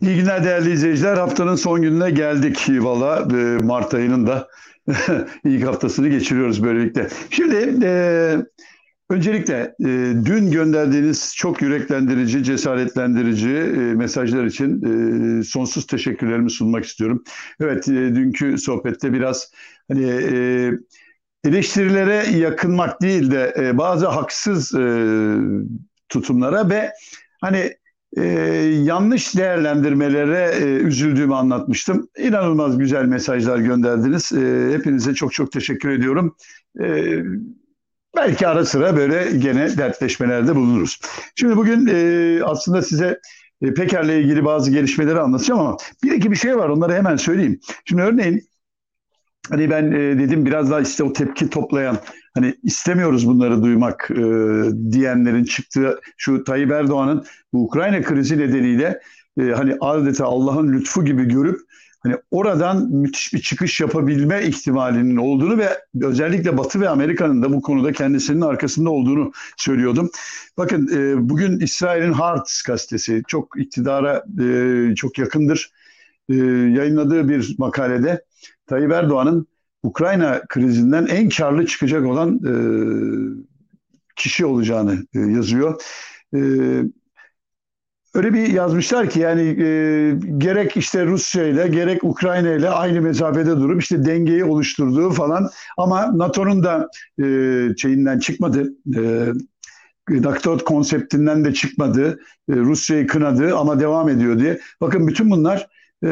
İyi günler değerli izleyiciler. Haftanın son gününe geldik. Valla e, Mart ayının da ilk haftasını geçiriyoruz böylelikle. Şimdi e, öncelikle e, dün gönderdiğiniz çok yüreklendirici, cesaretlendirici e, mesajlar için e, sonsuz teşekkürlerimi sunmak istiyorum. Evet, e, dünkü sohbette biraz hani e, eleştirilere yakınmak değil de e, bazı haksız e, tutumlara ve hani e, yanlış değerlendirmelere e, üzüldüğümü anlatmıştım. İnanılmaz güzel mesajlar gönderdiniz. E, hepinize çok çok teşekkür ediyorum. E, belki ara sıra böyle gene dertleşmelerde bulunuruz. Şimdi bugün e, aslında size e, Peker'le ilgili bazı gelişmeleri anlatacağım ama bir iki bir şey var onları hemen söyleyeyim. Şimdi örneğin hani ben e, dedim biraz daha işte o tepki toplayan hani istemiyoruz bunları duymak e, diyenlerin çıktığı şu Tayyip Erdoğan'ın bu Ukrayna krizi nedeniyle e, hani adeta Allah'ın lütfu gibi görüp hani oradan müthiş bir çıkış yapabilme ihtimalinin olduğunu ve özellikle Batı ve Amerika'nın da bu konuda kendisinin arkasında olduğunu söylüyordum. Bakın e, bugün İsrail'in Haaretz gazetesi çok iktidara e, çok yakındır. E, yayınladığı bir makalede Tayyip Erdoğan'ın Ukrayna krizinden en karlı çıkacak olan e, kişi olacağını e, yazıyor. E, öyle bir yazmışlar ki yani e, gerek işte Rusya ile gerek Ukrayna ile aynı mesafede durup işte dengeyi oluşturduğu falan ama NATO'nun da e, şeyinden çıkmadı. E, Daktot konseptinden de çıkmadı. E, Rusya'yı kınadı ama devam ediyor diye. Bakın bütün bunlar e,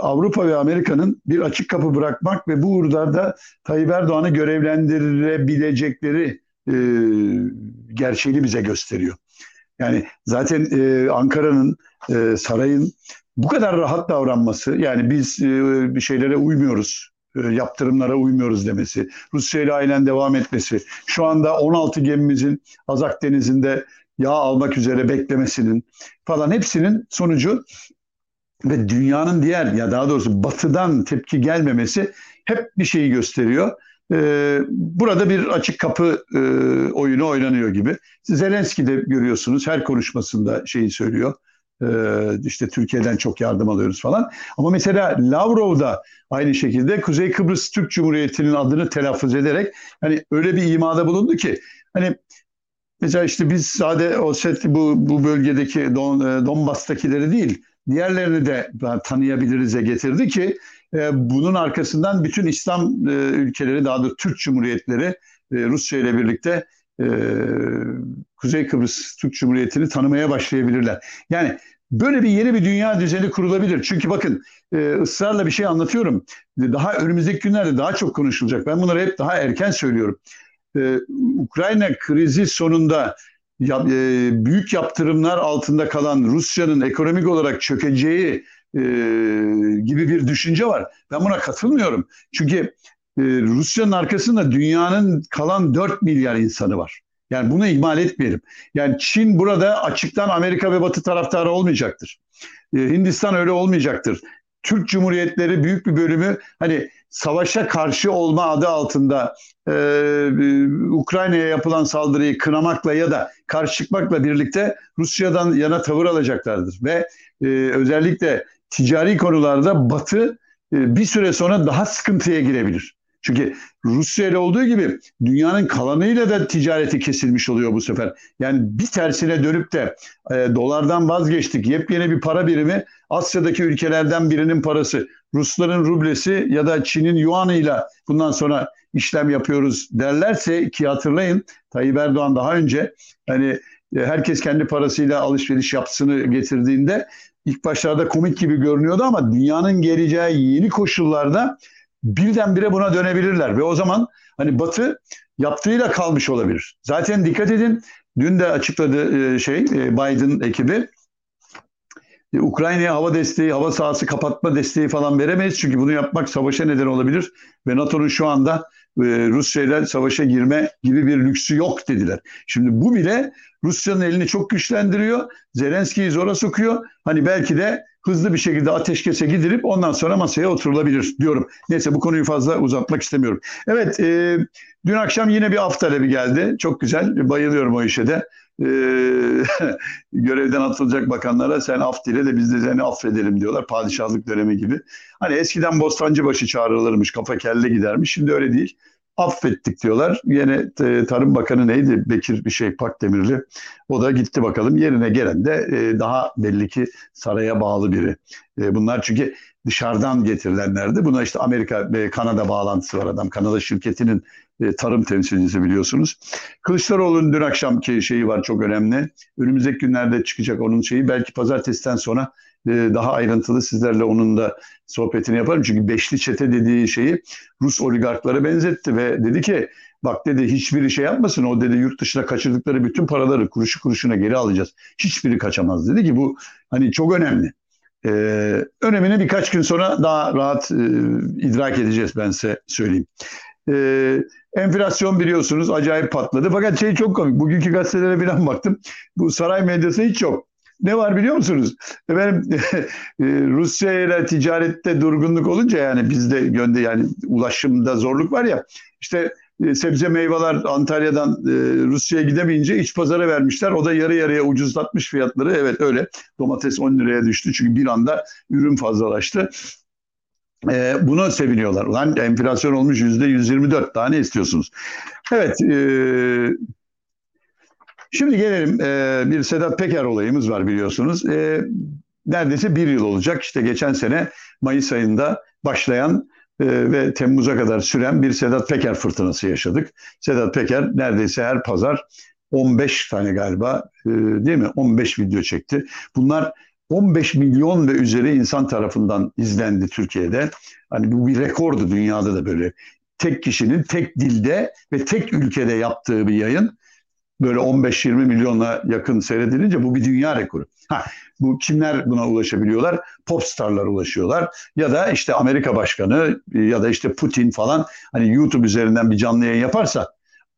Avrupa ve Amerika'nın bir açık kapı bırakmak ve bu uğurda Tayyip Erdoğan'ı görevlendirebilecekleri e, gerçeğini bize gösteriyor. Yani zaten e, Ankara'nın, e, sarayın bu kadar rahat davranması, yani biz e, bir şeylere uymuyoruz, e, yaptırımlara uymuyoruz demesi, Rusya ile aynen devam etmesi, şu anda 16 gemimizin Azak Denizi'nde yağ almak üzere beklemesinin falan hepsinin sonucu ve dünyanın diğer ya daha doğrusu batıdan tepki gelmemesi hep bir şeyi gösteriyor. Ee, burada bir açık kapı e, oyunu oynanıyor gibi. Zelenski de görüyorsunuz her konuşmasında şeyi söylüyor. Ee, işte Türkiye'den çok yardım alıyoruz falan. Ama mesela Lavrov da aynı şekilde Kuzey Kıbrıs Türk Cumhuriyeti'nin adını telaffuz ederek hani öyle bir imada bulundu ki hani mesela işte biz sade o set bu bu bölgedeki Don, e, Donbas'takileri değil diğerlerini de tanıyabiliriz'e getirdi ki e, bunun arkasından bütün İslam e, ülkeleri daha da Türk Cumhuriyetleri e, Rusya ile birlikte e, Kuzey Kıbrıs Türk Cumhuriyeti'ni tanımaya başlayabilirler. Yani böyle bir yeni bir dünya düzeni kurulabilir. Çünkü bakın e, ısrarla bir şey anlatıyorum. Daha önümüzdeki günlerde daha çok konuşulacak. Ben bunları hep daha erken söylüyorum. E, Ukrayna krizi sonunda ya, e, büyük yaptırımlar altında kalan Rusya'nın ekonomik olarak çökeceği e, gibi bir düşünce var. Ben buna katılmıyorum. Çünkü e, Rusya'nın arkasında dünyanın kalan 4 milyar insanı var. Yani bunu ihmal etmeyelim. Yani Çin burada açıktan Amerika ve Batı taraftarı olmayacaktır. E, Hindistan öyle olmayacaktır. Türk Cumhuriyetleri büyük bir bölümü hani savaşa karşı olma adı altında e, Ukrayna'ya yapılan saldırıyı kınamakla ya da karşı çıkmakla birlikte Rusya'dan yana tavır alacaklardır. Ve e, özellikle ticari konularda Batı e, bir süre sonra daha sıkıntıya girebilir. Çünkü Rusya ile olduğu gibi dünyanın kalanıyla da ticareti kesilmiş oluyor bu sefer. Yani bir tersine dönüp de e, dolardan vazgeçtik. Yepyeni bir para birimi Asya'daki ülkelerden birinin parası. Rusların rublesi ya da Çin'in yuanıyla bundan sonra işlem yapıyoruz derlerse ki hatırlayın Tayyip Erdoğan daha önce hani e, herkes kendi parasıyla alışveriş yapsını getirdiğinde ilk başlarda komik gibi görünüyordu ama dünyanın geleceği yeni koşullarda birdenbire buna dönebilirler ve o zaman hani Batı yaptığıyla kalmış olabilir. Zaten dikkat edin dün de açıkladı e, şey e, Biden ekibi e, Ukrayna'ya hava desteği, hava sahası kapatma desteği falan veremeyiz. Çünkü bunu yapmak savaşa neden olabilir. Ve NATO'nun şu anda Rusya ile savaşa girme gibi bir lüksü yok dediler. Şimdi bu bile Rusya'nın elini çok güçlendiriyor. Zelenski'yi zora sokuyor. Hani belki de hızlı bir şekilde ateşkese gidilip ondan sonra masaya oturulabilir diyorum. Neyse bu konuyu fazla uzatmak istemiyorum. Evet e, dün akşam yine bir af talebi geldi. Çok güzel. Bayılıyorum o işe de. E, görevden atılacak bakanlara sen af dile de biz de seni affedelim diyorlar. Padişahlık dönemi gibi. Hani eskiden Bostancıbaşı çağrılırmış, kafa kelle gidermiş. Şimdi öyle değil affettik diyorlar. Yine e, Tarım Bakanı neydi? Bekir bir şey Pakdemirli. O da gitti bakalım. Yerine gelen de e, daha belli ki saraya bağlı biri. E, bunlar çünkü dışarıdan getirilenlerdi. Buna işte Amerika ve Kanada bağlantısı var adam. Kanada şirketinin tarım temsilcisi biliyorsunuz. Kılıçdaroğlu'nun dün akşamki şeyi var çok önemli. Önümüzdeki günlerde çıkacak onun şeyi. Belki pazartesiden sonra daha ayrıntılı sizlerle onun da sohbetini yaparım. Çünkü beşli çete dediği şeyi Rus oligarklara benzetti ve dedi ki bak dedi hiçbiri şey yapmasın o dedi yurt dışına kaçırdıkları bütün paraları kuruşu kuruşuna geri alacağız. Hiçbiri kaçamaz dedi ki bu hani çok önemli. Ee, önemini birkaç gün sonra daha rahat e, idrak edeceğiz ben size söyleyeyim. Ee, enflasyon biliyorsunuz acayip patladı. Fakat şey çok komik. Bugünkü gazetelere falan baktım. Bu saray medyası hiç yok. Ne var biliyor musunuz? Efendim e, Rusya ile ticarette durgunluk olunca yani bizde gönde yani ulaşımda zorluk var ya işte e, sebze meyveler Antalya'dan e, Rusya'ya gidemeyince iç pazara vermişler. O da yarı yarıya ucuzlatmış fiyatları. Evet öyle. Domates 10 liraya düştü çünkü bir anda ürün fazlalaştı. E, buna seviniyorlar. Ulan enflasyon olmuş yüzde 124 daha ne istiyorsunuz? Evet e, Şimdi gelelim e, bir Sedat Peker olayımız var biliyorsunuz. E, neredeyse bir yıl olacak. İşte geçen sene Mayıs ayında başlayan e, ve Temmuz'a kadar süren bir Sedat Peker fırtınası yaşadık. Sedat Peker neredeyse her pazar 15 tane galiba e, değil mi 15 video çekti. Bunlar 15 milyon ve üzeri insan tarafından izlendi Türkiye'de. Hani bu bir rekordu dünyada da böyle. Tek kişinin tek dilde ve tek ülkede yaptığı bir yayın böyle 15-20 milyona yakın seyredilince bu bir dünya rekoru. Ha, bu kimler buna ulaşabiliyorlar? Popstarlar ulaşıyorlar ya da işte Amerika Başkanı ya da işte Putin falan hani YouTube üzerinden bir canlı yayın yaparsa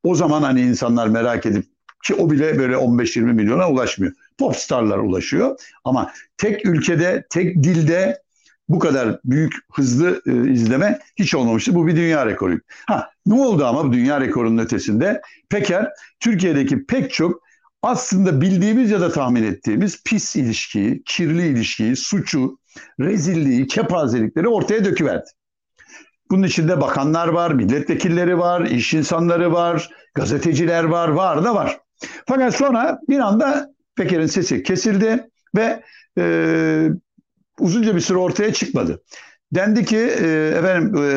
o zaman hani insanlar merak edip ki o bile böyle 15-20 milyona ulaşmıyor. Popstarlar ulaşıyor ama tek ülkede, tek dilde bu kadar büyük hızlı e, izleme hiç olmamıştı. Bu bir dünya rekoru. Ha ne oldu ama bu dünya rekorunun ötesinde? Peker Türkiye'deki pek çok aslında bildiğimiz ya da tahmin ettiğimiz pis ilişkiyi, kirli ilişkiyi, suçu, rezilliği, kepazelikleri ortaya döküverdi. Bunun içinde bakanlar var, milletvekilleri var, iş insanları var, gazeteciler var, var da var. Fakat sonra bir anda Peker'in sesi kesildi ve e, uzunca bir süre ortaya çıkmadı. Dendi ki e, efendim e,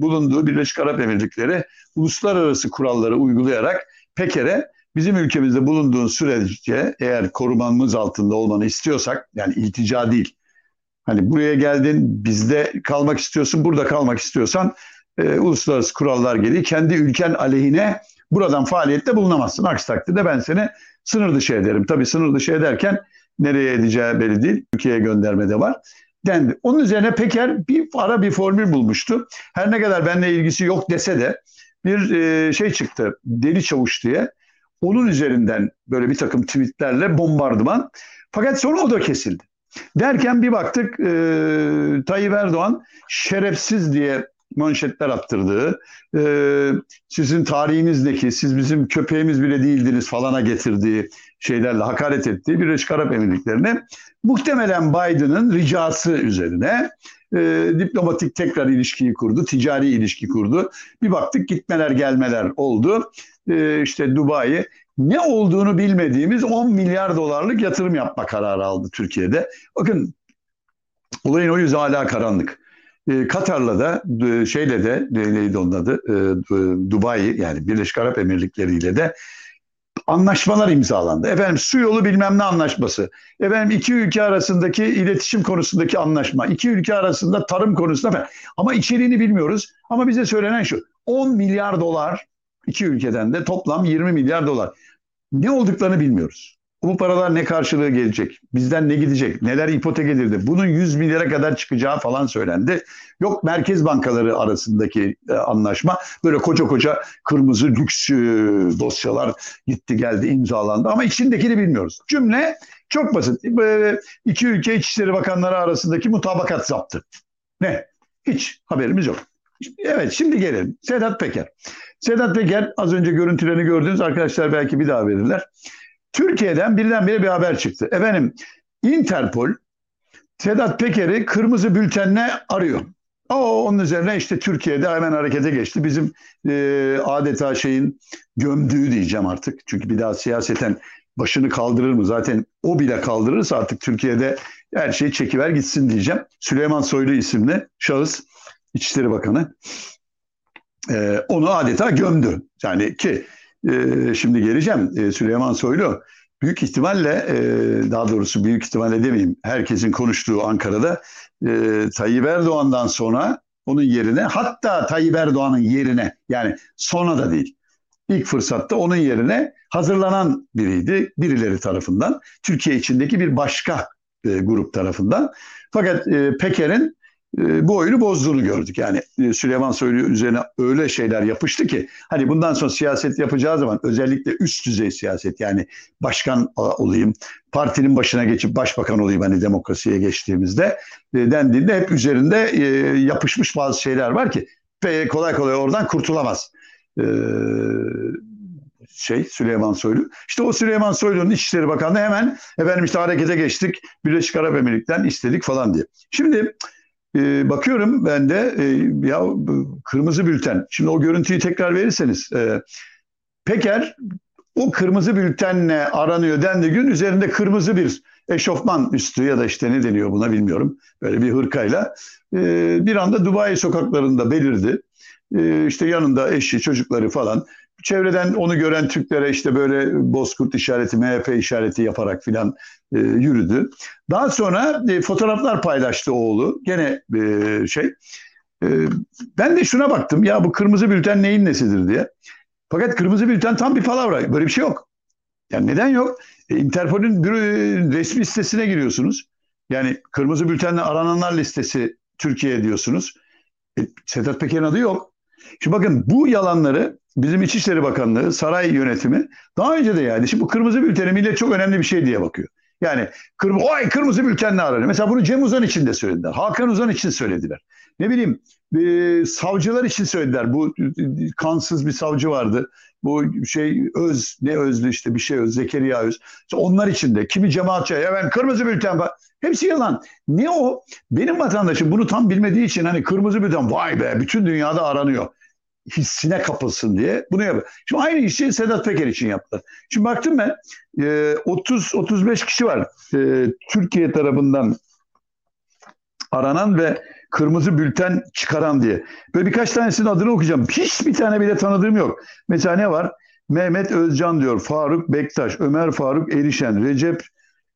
bulunduğu Birleşik Arap Emirlikleri uluslararası kuralları uygulayarak Peker'e bizim ülkemizde bulunduğun sürece eğer korumamız altında olmanı istiyorsak yani iltica değil. Hani buraya geldin bizde kalmak istiyorsun burada kalmak istiyorsan e, uluslararası kurallar gereği kendi ülken aleyhine buradan faaliyette bulunamazsın. Aksi takdirde ben seni sınır dışı ederim. Tabii sınır dışı ederken nereye edeceği belli değil. Türkiye'ye gönderme de var dendi. Onun üzerine Peker bir ara bir formül bulmuştu. Her ne kadar benimle ilgisi yok dese de bir e, şey çıktı. Deli Çavuş diye. Onun üzerinden böyle bir takım tweetlerle bombardıman. Fakat sonra o da kesildi. Derken bir baktık e, Tayyip Erdoğan şerefsiz diye manşetler attırdığı, e, sizin tarihinizdeki, siz bizim köpeğimiz bile değildiniz falana getirdiği şeylerle hakaret ettiği Birleşik Arap Emirlikleri'ne muhtemelen Biden'ın ricası üzerine e, diplomatik tekrar ilişkiyi kurdu, ticari ilişki kurdu. Bir baktık gitmeler gelmeler oldu. E, işte Dubai ne olduğunu bilmediğimiz 10 milyar dolarlık yatırım yapma kararı aldı Türkiye'de. Bakın olayın o yüzü hala karanlık. E, Katar'la da e, şeyle de neydi onun adı e, Dubai yani Birleşik Arap Emirlikleri ile de anlaşmalar imzalandı. Efendim su yolu bilmem ne anlaşması. Efendim iki ülke arasındaki iletişim konusundaki anlaşma. iki ülke arasında tarım konusunda. Ama içeriğini bilmiyoruz. Ama bize söylenen şu. 10 milyar dolar iki ülkeden de toplam 20 milyar dolar. Ne olduklarını bilmiyoruz. Bu paralar ne karşılığı gelecek? Bizden ne gidecek? Neler ipotek edildi? Bunun 100 milyara kadar çıkacağı falan söylendi. Yok merkez bankaları arasındaki e, anlaşma. Böyle koca koca kırmızı lüks e, dosyalar gitti geldi imzalandı. Ama içindekini bilmiyoruz. Cümle çok basit. Böyle iki ülke İçişleri Bakanları arasındaki mutabakat zaptı. Ne? Hiç haberimiz yok. Evet şimdi gelelim. Sedat Peker. Sedat Peker az önce görüntülerini gördünüz arkadaşlar belki bir daha verirler. Türkiye'den birdenbire bir haber çıktı. Efendim Interpol Sedat Peker'i kırmızı bültenle arıyor. O onun üzerine işte Türkiye'de hemen harekete geçti. Bizim e, adeta şeyin gömdüğü diyeceğim artık. Çünkü bir daha siyaseten başını kaldırır mı? Zaten o bile kaldırırsa artık Türkiye'de her şey çekiver gitsin diyeceğim. Süleyman Soylu isimli şahıs İçişleri Bakanı e, onu adeta gömdü. Yani ki e, şimdi geleceğim. E, Süleyman Soylu. Büyük ihtimalle e, daha doğrusu büyük ihtimalle demeyeyim herkesin konuştuğu Ankara'da e, Tayyip Erdoğan'dan sonra onun yerine hatta Tayyip Erdoğan'ın yerine yani sonra da değil ilk fırsatta onun yerine hazırlanan biriydi birileri tarafından Türkiye içindeki bir başka e, grup tarafından. Fakat e, Peker'in bu oyunu bozduğunu gördük. Yani e, Süleyman Soylu üzerine öyle şeyler yapıştı ki hani bundan sonra siyaset yapacağı zaman özellikle üst düzey siyaset yani başkan olayım, partinin başına geçip başbakan olayım hani demokrasiye geçtiğimizde e, dendiğinde hep üzerinde yapışmış bazı şeyler var ki kolay kolay oradan kurtulamaz. şey Süleyman Soylu. İşte o Süleyman Soylu'nun İçişleri Bakanlığı hemen efendim işte harekete geçtik. Birleşik Arap Emirlikleri'nden istedik falan diye. Şimdi e, bakıyorum ben de e, ya kırmızı bülten. Şimdi o görüntüyü tekrar verirseniz. E, Peker o kırmızı bültenle aranıyor dendi gün üzerinde kırmızı bir eşofman üstü ya da işte ne deniyor buna bilmiyorum. Böyle bir hırkayla e, bir anda Dubai sokaklarında belirdi. E, işte yanında eşi, çocukları falan. Çevreden onu gören Türklere işte böyle bozkurt işareti, MHP işareti yaparak filan e, yürüdü. Daha sonra e, fotoğraflar paylaştı oğlu. Gene e, şey. E, ben de şuna baktım ya bu kırmızı bülten neyin nesidir diye. Fakat kırmızı bülten tam bir palavra. Böyle bir şey yok. Yani neden yok? E, Interpol'ün bir resmi sitesine giriyorsunuz. Yani kırmızı bültenle arananlar listesi Türkiye diyorsunuz. E, Sedat Peker'in adı yok. Şimdi bakın bu yalanları bizim İçişleri Bakanlığı, saray yönetimi daha önce de yani şimdi bu kırmızı bülteni millet çok önemli bir şey diye bakıyor. Yani kırm oy kırmızı bültenle aranıyor. Mesela bunu Cem Uzan için de söylediler. Hakan Uzan için söylediler. Ne bileyim e, savcılar için söylediler. Bu e, kansız bir savcı vardı. Bu şey Öz ne Özlü işte bir şey Öz Zekeriya Öz. İşte onlar için de kimi cemaatçi ya ben kırmızı bülten var. Hepsi yalan. Ne o? Benim vatandaşım bunu tam bilmediği için hani kırmızı bülten vay be bütün dünyada aranıyor hissine kapılsın diye bunu yapıyor. Şimdi aynı işi Sedat Peker için yaptılar. Şimdi baktım ben 30-35 e, kişi var e, Türkiye tarafından aranan ve kırmızı bülten çıkaran diye. Böyle birkaç tanesinin adını okuyacağım. Hiç bir tane bile tanıdığım yok. Mesela ne var? Mehmet Özcan diyor, Faruk Bektaş, Ömer Faruk Erişen, Recep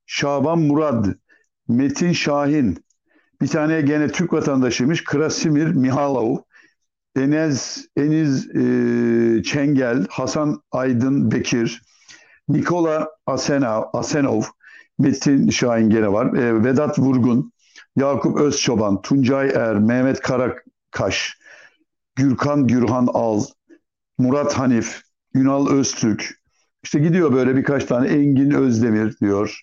Şaban Murad, Metin Şahin, bir tane gene Türk vatandaşıymış Krasimir Mihalov, Enez, Eniz e, Çengel, Hasan Aydın Bekir, Nikola Asena, Asenov, Metin Şahin gene var, e, Vedat Vurgun, Yakup Özçoban, Tuncay Er, Mehmet Karakaş, Gürkan Gürhan Al, Murat Hanif, Ünal Öztürk, işte gidiyor böyle birkaç tane. Engin Özdemir diyor.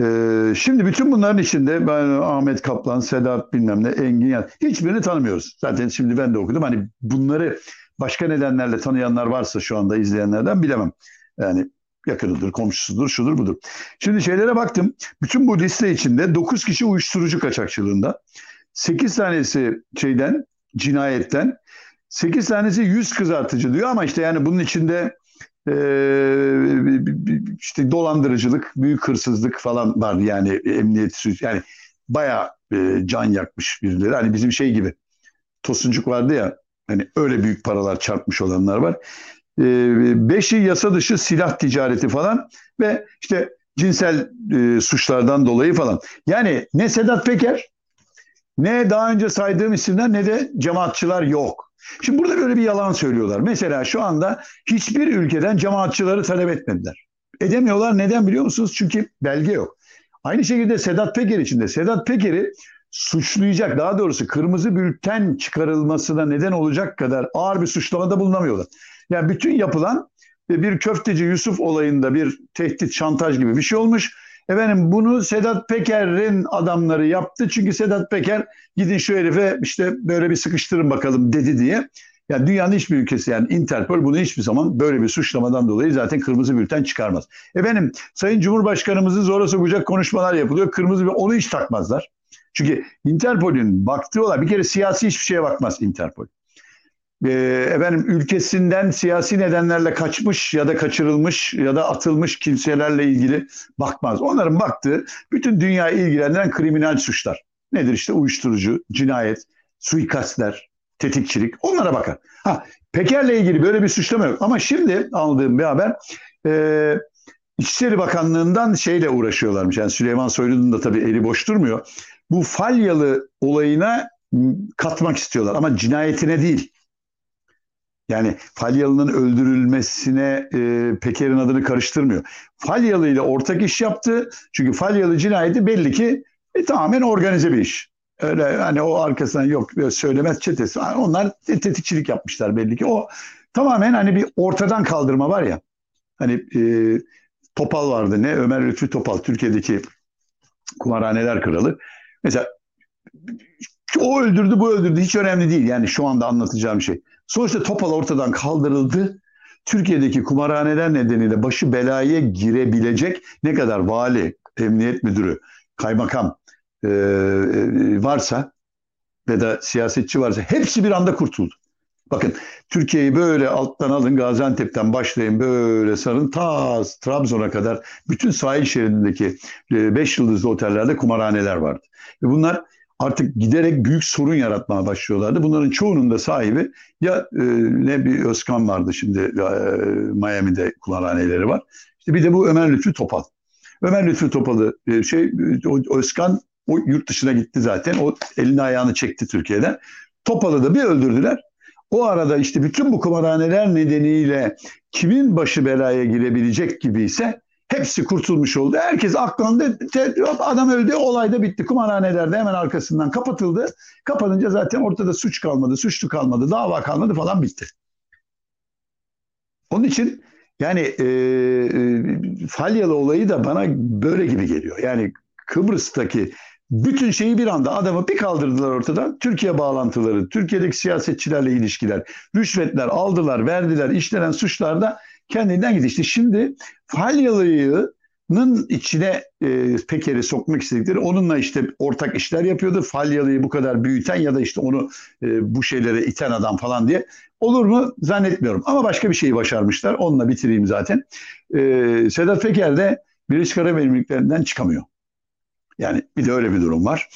Ee, şimdi bütün bunların içinde ben Ahmet Kaplan, Sedat bilmem ne, Engin yani hiçbirini tanımıyoruz. Zaten şimdi ben de okudum. Hani bunları başka nedenlerle tanıyanlar varsa şu anda izleyenlerden bilemem. Yani yakınıdır, komşusudur, şudur budur. Şimdi şeylere baktım. Bütün bu liste içinde 9 kişi uyuşturucu kaçakçılığında. 8 tanesi şeyden, cinayetten. 8 tanesi yüz kızartıcı diyor ama işte yani bunun içinde e, işte dolandırıcılık, büyük hırsızlık falan var yani emniyet yani bayağı e, can yakmış birileri. Hani bizim şey gibi Tosuncuk vardı ya hani öyle büyük paralar çarpmış olanlar var. E, beşi yasa dışı silah ticareti falan ve işte cinsel e, suçlardan dolayı falan. Yani ne Sedat Peker ne daha önce saydığım isimler ne de cemaatçılar yok. Şimdi burada böyle bir yalan söylüyorlar. Mesela şu anda hiçbir ülkeden cemaatçıları talep etmediler. edemiyorlar. Neden biliyor musunuz? Çünkü belge yok. Aynı şekilde Sedat Peker için de. Sedat Peker'i suçlayacak daha doğrusu kırmızı bülten çıkarılmasına neden olacak kadar ağır bir suçlamada bulunamıyorlar. Yani bütün yapılan bir köfteci Yusuf olayında bir tehdit, şantaj gibi bir şey olmuş. Efendim bunu Sedat Peker'in adamları yaptı. Çünkü Sedat Peker gidin şu herife işte böyle bir sıkıştırın bakalım dedi diye. Yani dünyanın hiçbir ülkesi yani Interpol bunu hiçbir zaman böyle bir suçlamadan dolayı zaten kırmızı bülten çıkarmaz. Efendim Sayın Cumhurbaşkanımızı zora sokacak konuşmalar yapılıyor. Kırmızı bülten onu hiç takmazlar. Çünkü Interpol'ün baktığı olay bir kere siyasi hiçbir şeye bakmaz Interpol. Ee, efendim ülkesinden siyasi nedenlerle kaçmış ya da kaçırılmış ya da atılmış kimselerle ilgili bakmaz. Onların baktığı bütün dünyayı ilgilendiren kriminal suçlar. Nedir işte uyuşturucu, cinayet, suikastler, tetikçilik onlara bakar. Ha, Peker'le ilgili böyle bir suçlama yok. Ama şimdi aldığım bir haber e, İçişleri Bakanlığı'ndan şeyle uğraşıyorlarmış. Yani Süleyman Soylu'nun da tabii eli boş durmuyor. Bu Falyalı olayına katmak istiyorlar ama cinayetine değil. Yani Falyalı'nın öldürülmesine e, Peker'in adını karıştırmıyor. Falyalı ile ortak iş yaptı. Çünkü Falyalı cinayeti belli ki e, tamamen organize bir iş. Öyle hani o arkasından yok söylemez çetesi. Onlar tetikçilik yapmışlar belli ki. O tamamen hani bir ortadan kaldırma var ya. Hani e, Topal vardı ne? Ömer Lütfü Topal Türkiye'deki kumarhaneler kralı. Mesela o öldürdü bu öldürdü hiç önemli değil. Yani şu anda anlatacağım şey. Sonuçta Topal ortadan kaldırıldı. Türkiye'deki kumarhaneler nedeniyle başı belaya girebilecek ne kadar vali, emniyet müdürü, kaymakam e, e, varsa ve da siyasetçi varsa hepsi bir anda kurtuldu. Bakın Türkiye'yi böyle alttan alın Gaziantep'ten başlayın böyle sarın ta Trabzon'a kadar bütün sahil şeridindeki 5 e, yıldızlı otellerde kumarhaneler vardı. Ve bunlar artık giderek büyük sorun yaratmaya başlıyorlardı. Bunların çoğunun da sahibi ya e, ne bir Özkan vardı şimdi e, Miami'de kumarhaneleri var. İşte bir de bu Ömer Lütfü Topal. Ömer Lütfü Topal'ı e, şey o, Özkan o yurt dışına gitti zaten. O elini ayağını çekti Türkiye'den. Topal'ı da bir öldürdüler. O arada işte bütün bu kumarhaneler nedeniyle kimin başı belaya girebilecek gibi ise hepsi kurtulmuş oldu. Herkes aklandı. Adam öldü. Olay da bitti. Kumarhanelerde hemen arkasından kapatıldı. Kapanınca zaten ortada suç kalmadı, suçlu kalmadı, dava kalmadı falan bitti. Onun için yani e, e, Falyalı olayı da bana böyle gibi geliyor. Yani Kıbrıs'taki bütün şeyi bir anda adamı bir kaldırdılar ortadan. Türkiye bağlantıları, Türkiye'deki siyasetçilerle ilişkiler, rüşvetler aldılar, verdiler, işlenen suçlar da kendinden gitti. İşte şimdi Falyalı'nın içine e, Peker'i sokmak istedikleri onunla işte ortak işler yapıyordu. Falyalı'yı bu kadar büyüten ya da işte onu e, bu şeylere iten adam falan diye. Olur mu? Zannetmiyorum. Ama başka bir şeyi başarmışlar. Onunla bitireyim zaten. E, Sedat Peker de Birleşik Arap Emirlikleri'nden çıkamıyor. Yani bir de öyle bir durum var.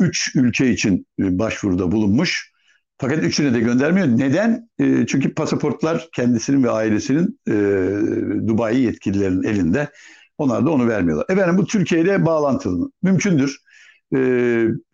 Üç ülke için e, başvuruda bulunmuş. Fakat üçüne de göndermiyor. Neden? E, çünkü pasaportlar kendisinin ve ailesinin e, Dubai yetkililerin elinde. Onlar da onu vermiyorlar. Efendim bu Türkiye ile bağlantılı. Mümkündür. E,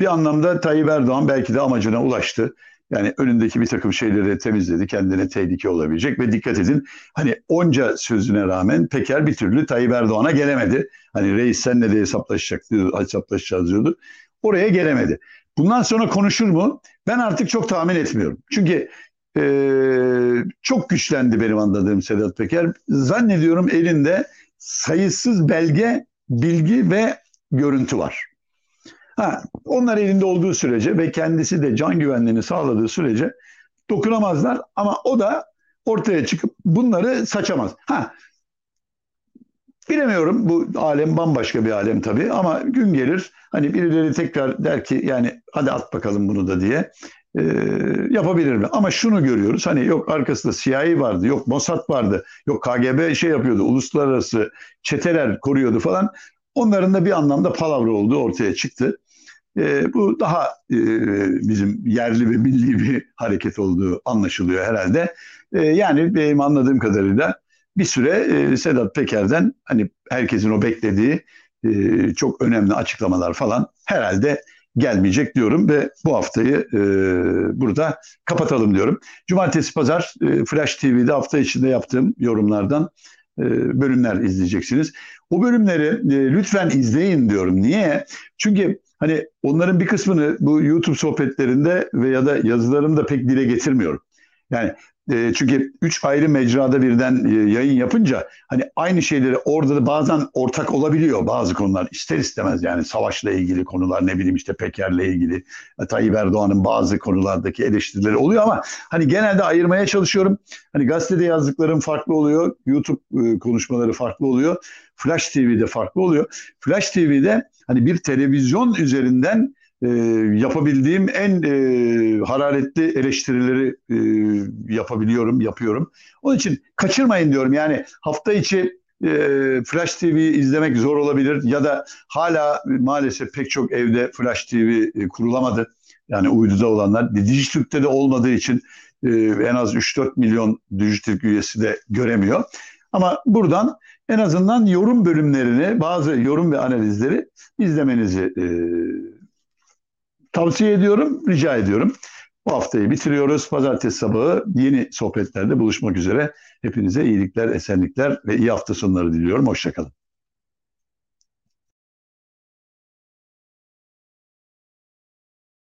bir anlamda Tayyip Erdoğan belki de amacına ulaştı. Yani önündeki bir takım şeyleri temizledi. Kendine tehlike olabilecek ve dikkat edin hani onca sözüne rağmen Peker bir türlü Tayyip Erdoğan'a gelemedi. Hani reis senle de hesaplaşacak, hesaplaşacağız diyordu. Oraya gelemedi. Bundan sonra konuşur mu? Ben artık çok tahmin etmiyorum. Çünkü e, çok güçlendi benim anladığım Sedat Peker. Zannediyorum elinde sayısız belge, bilgi ve görüntü var. Ha, onlar elinde olduğu sürece ve kendisi de can güvenliğini sağladığı sürece dokunamazlar ama o da ortaya çıkıp bunları saçamaz. Ha, bilemiyorum bu alem bambaşka bir alem tabii ama gün gelir hani birileri tekrar der ki yani hadi at bakalım bunu da diye e, yapabilir mi? Ama şunu görüyoruz hani yok arkasında CIA vardı, yok Mossad vardı, yok KGB şey yapıyordu, uluslararası çeteler koruyordu falan. Onların da bir anlamda palavra olduğu ortaya çıktı. E, bu daha e, bizim yerli ve milli bir hareket olduğu anlaşılıyor herhalde. E, yani benim anladığım kadarıyla bir süre e, Sedat Peker'den hani herkesin o beklediği e, çok önemli açıklamalar falan herhalde gelmeyecek diyorum ve bu haftayı e, burada kapatalım diyorum. Cumartesi pazar e, Flash TV'de hafta içinde yaptığım yorumlardan bölümler izleyeceksiniz. O bölümleri e, lütfen izleyin diyorum. Niye? Çünkü hani onların bir kısmını bu YouTube sohbetlerinde veya da yazılarımda pek dile getirmiyorum. Yani e, çünkü üç ayrı mecrada birden e, yayın yapınca hani aynı şeyleri orada da bazen ortak olabiliyor bazı konular ister istemez yani savaşla ilgili konular ne bileyim işte Peker'le ilgili e, Tayyip Erdoğan'ın bazı konulardaki eleştirileri oluyor ama hani genelde ayırmaya çalışıyorum. Hani gazetede yazdıklarım farklı oluyor, YouTube konuşmaları farklı oluyor, Flash TV'de farklı oluyor. Flash TV'de hani bir televizyon üzerinden e, yapabildiğim en e, hararetli eleştirileri e, yapabiliyorum, yapıyorum. Onun için kaçırmayın diyorum. Yani hafta içi e, Flash TV izlemek zor olabilir ya da hala maalesef pek çok evde Flash TV e, kurulamadı. Yani uyduda olanlar. Dijitürk'te de olmadığı için e, en az 3-4 milyon Dijitürk üyesi de göremiyor. Ama buradan en azından yorum bölümlerini, bazı yorum ve analizleri izlemenizi e, tavsiye ediyorum, rica ediyorum. Bu haftayı bitiriyoruz. Pazartesi sabahı yeni sohbetlerde buluşmak üzere. Hepinize iyilikler, esenlikler ve iyi hafta sonları diliyorum. Hoşçakalın.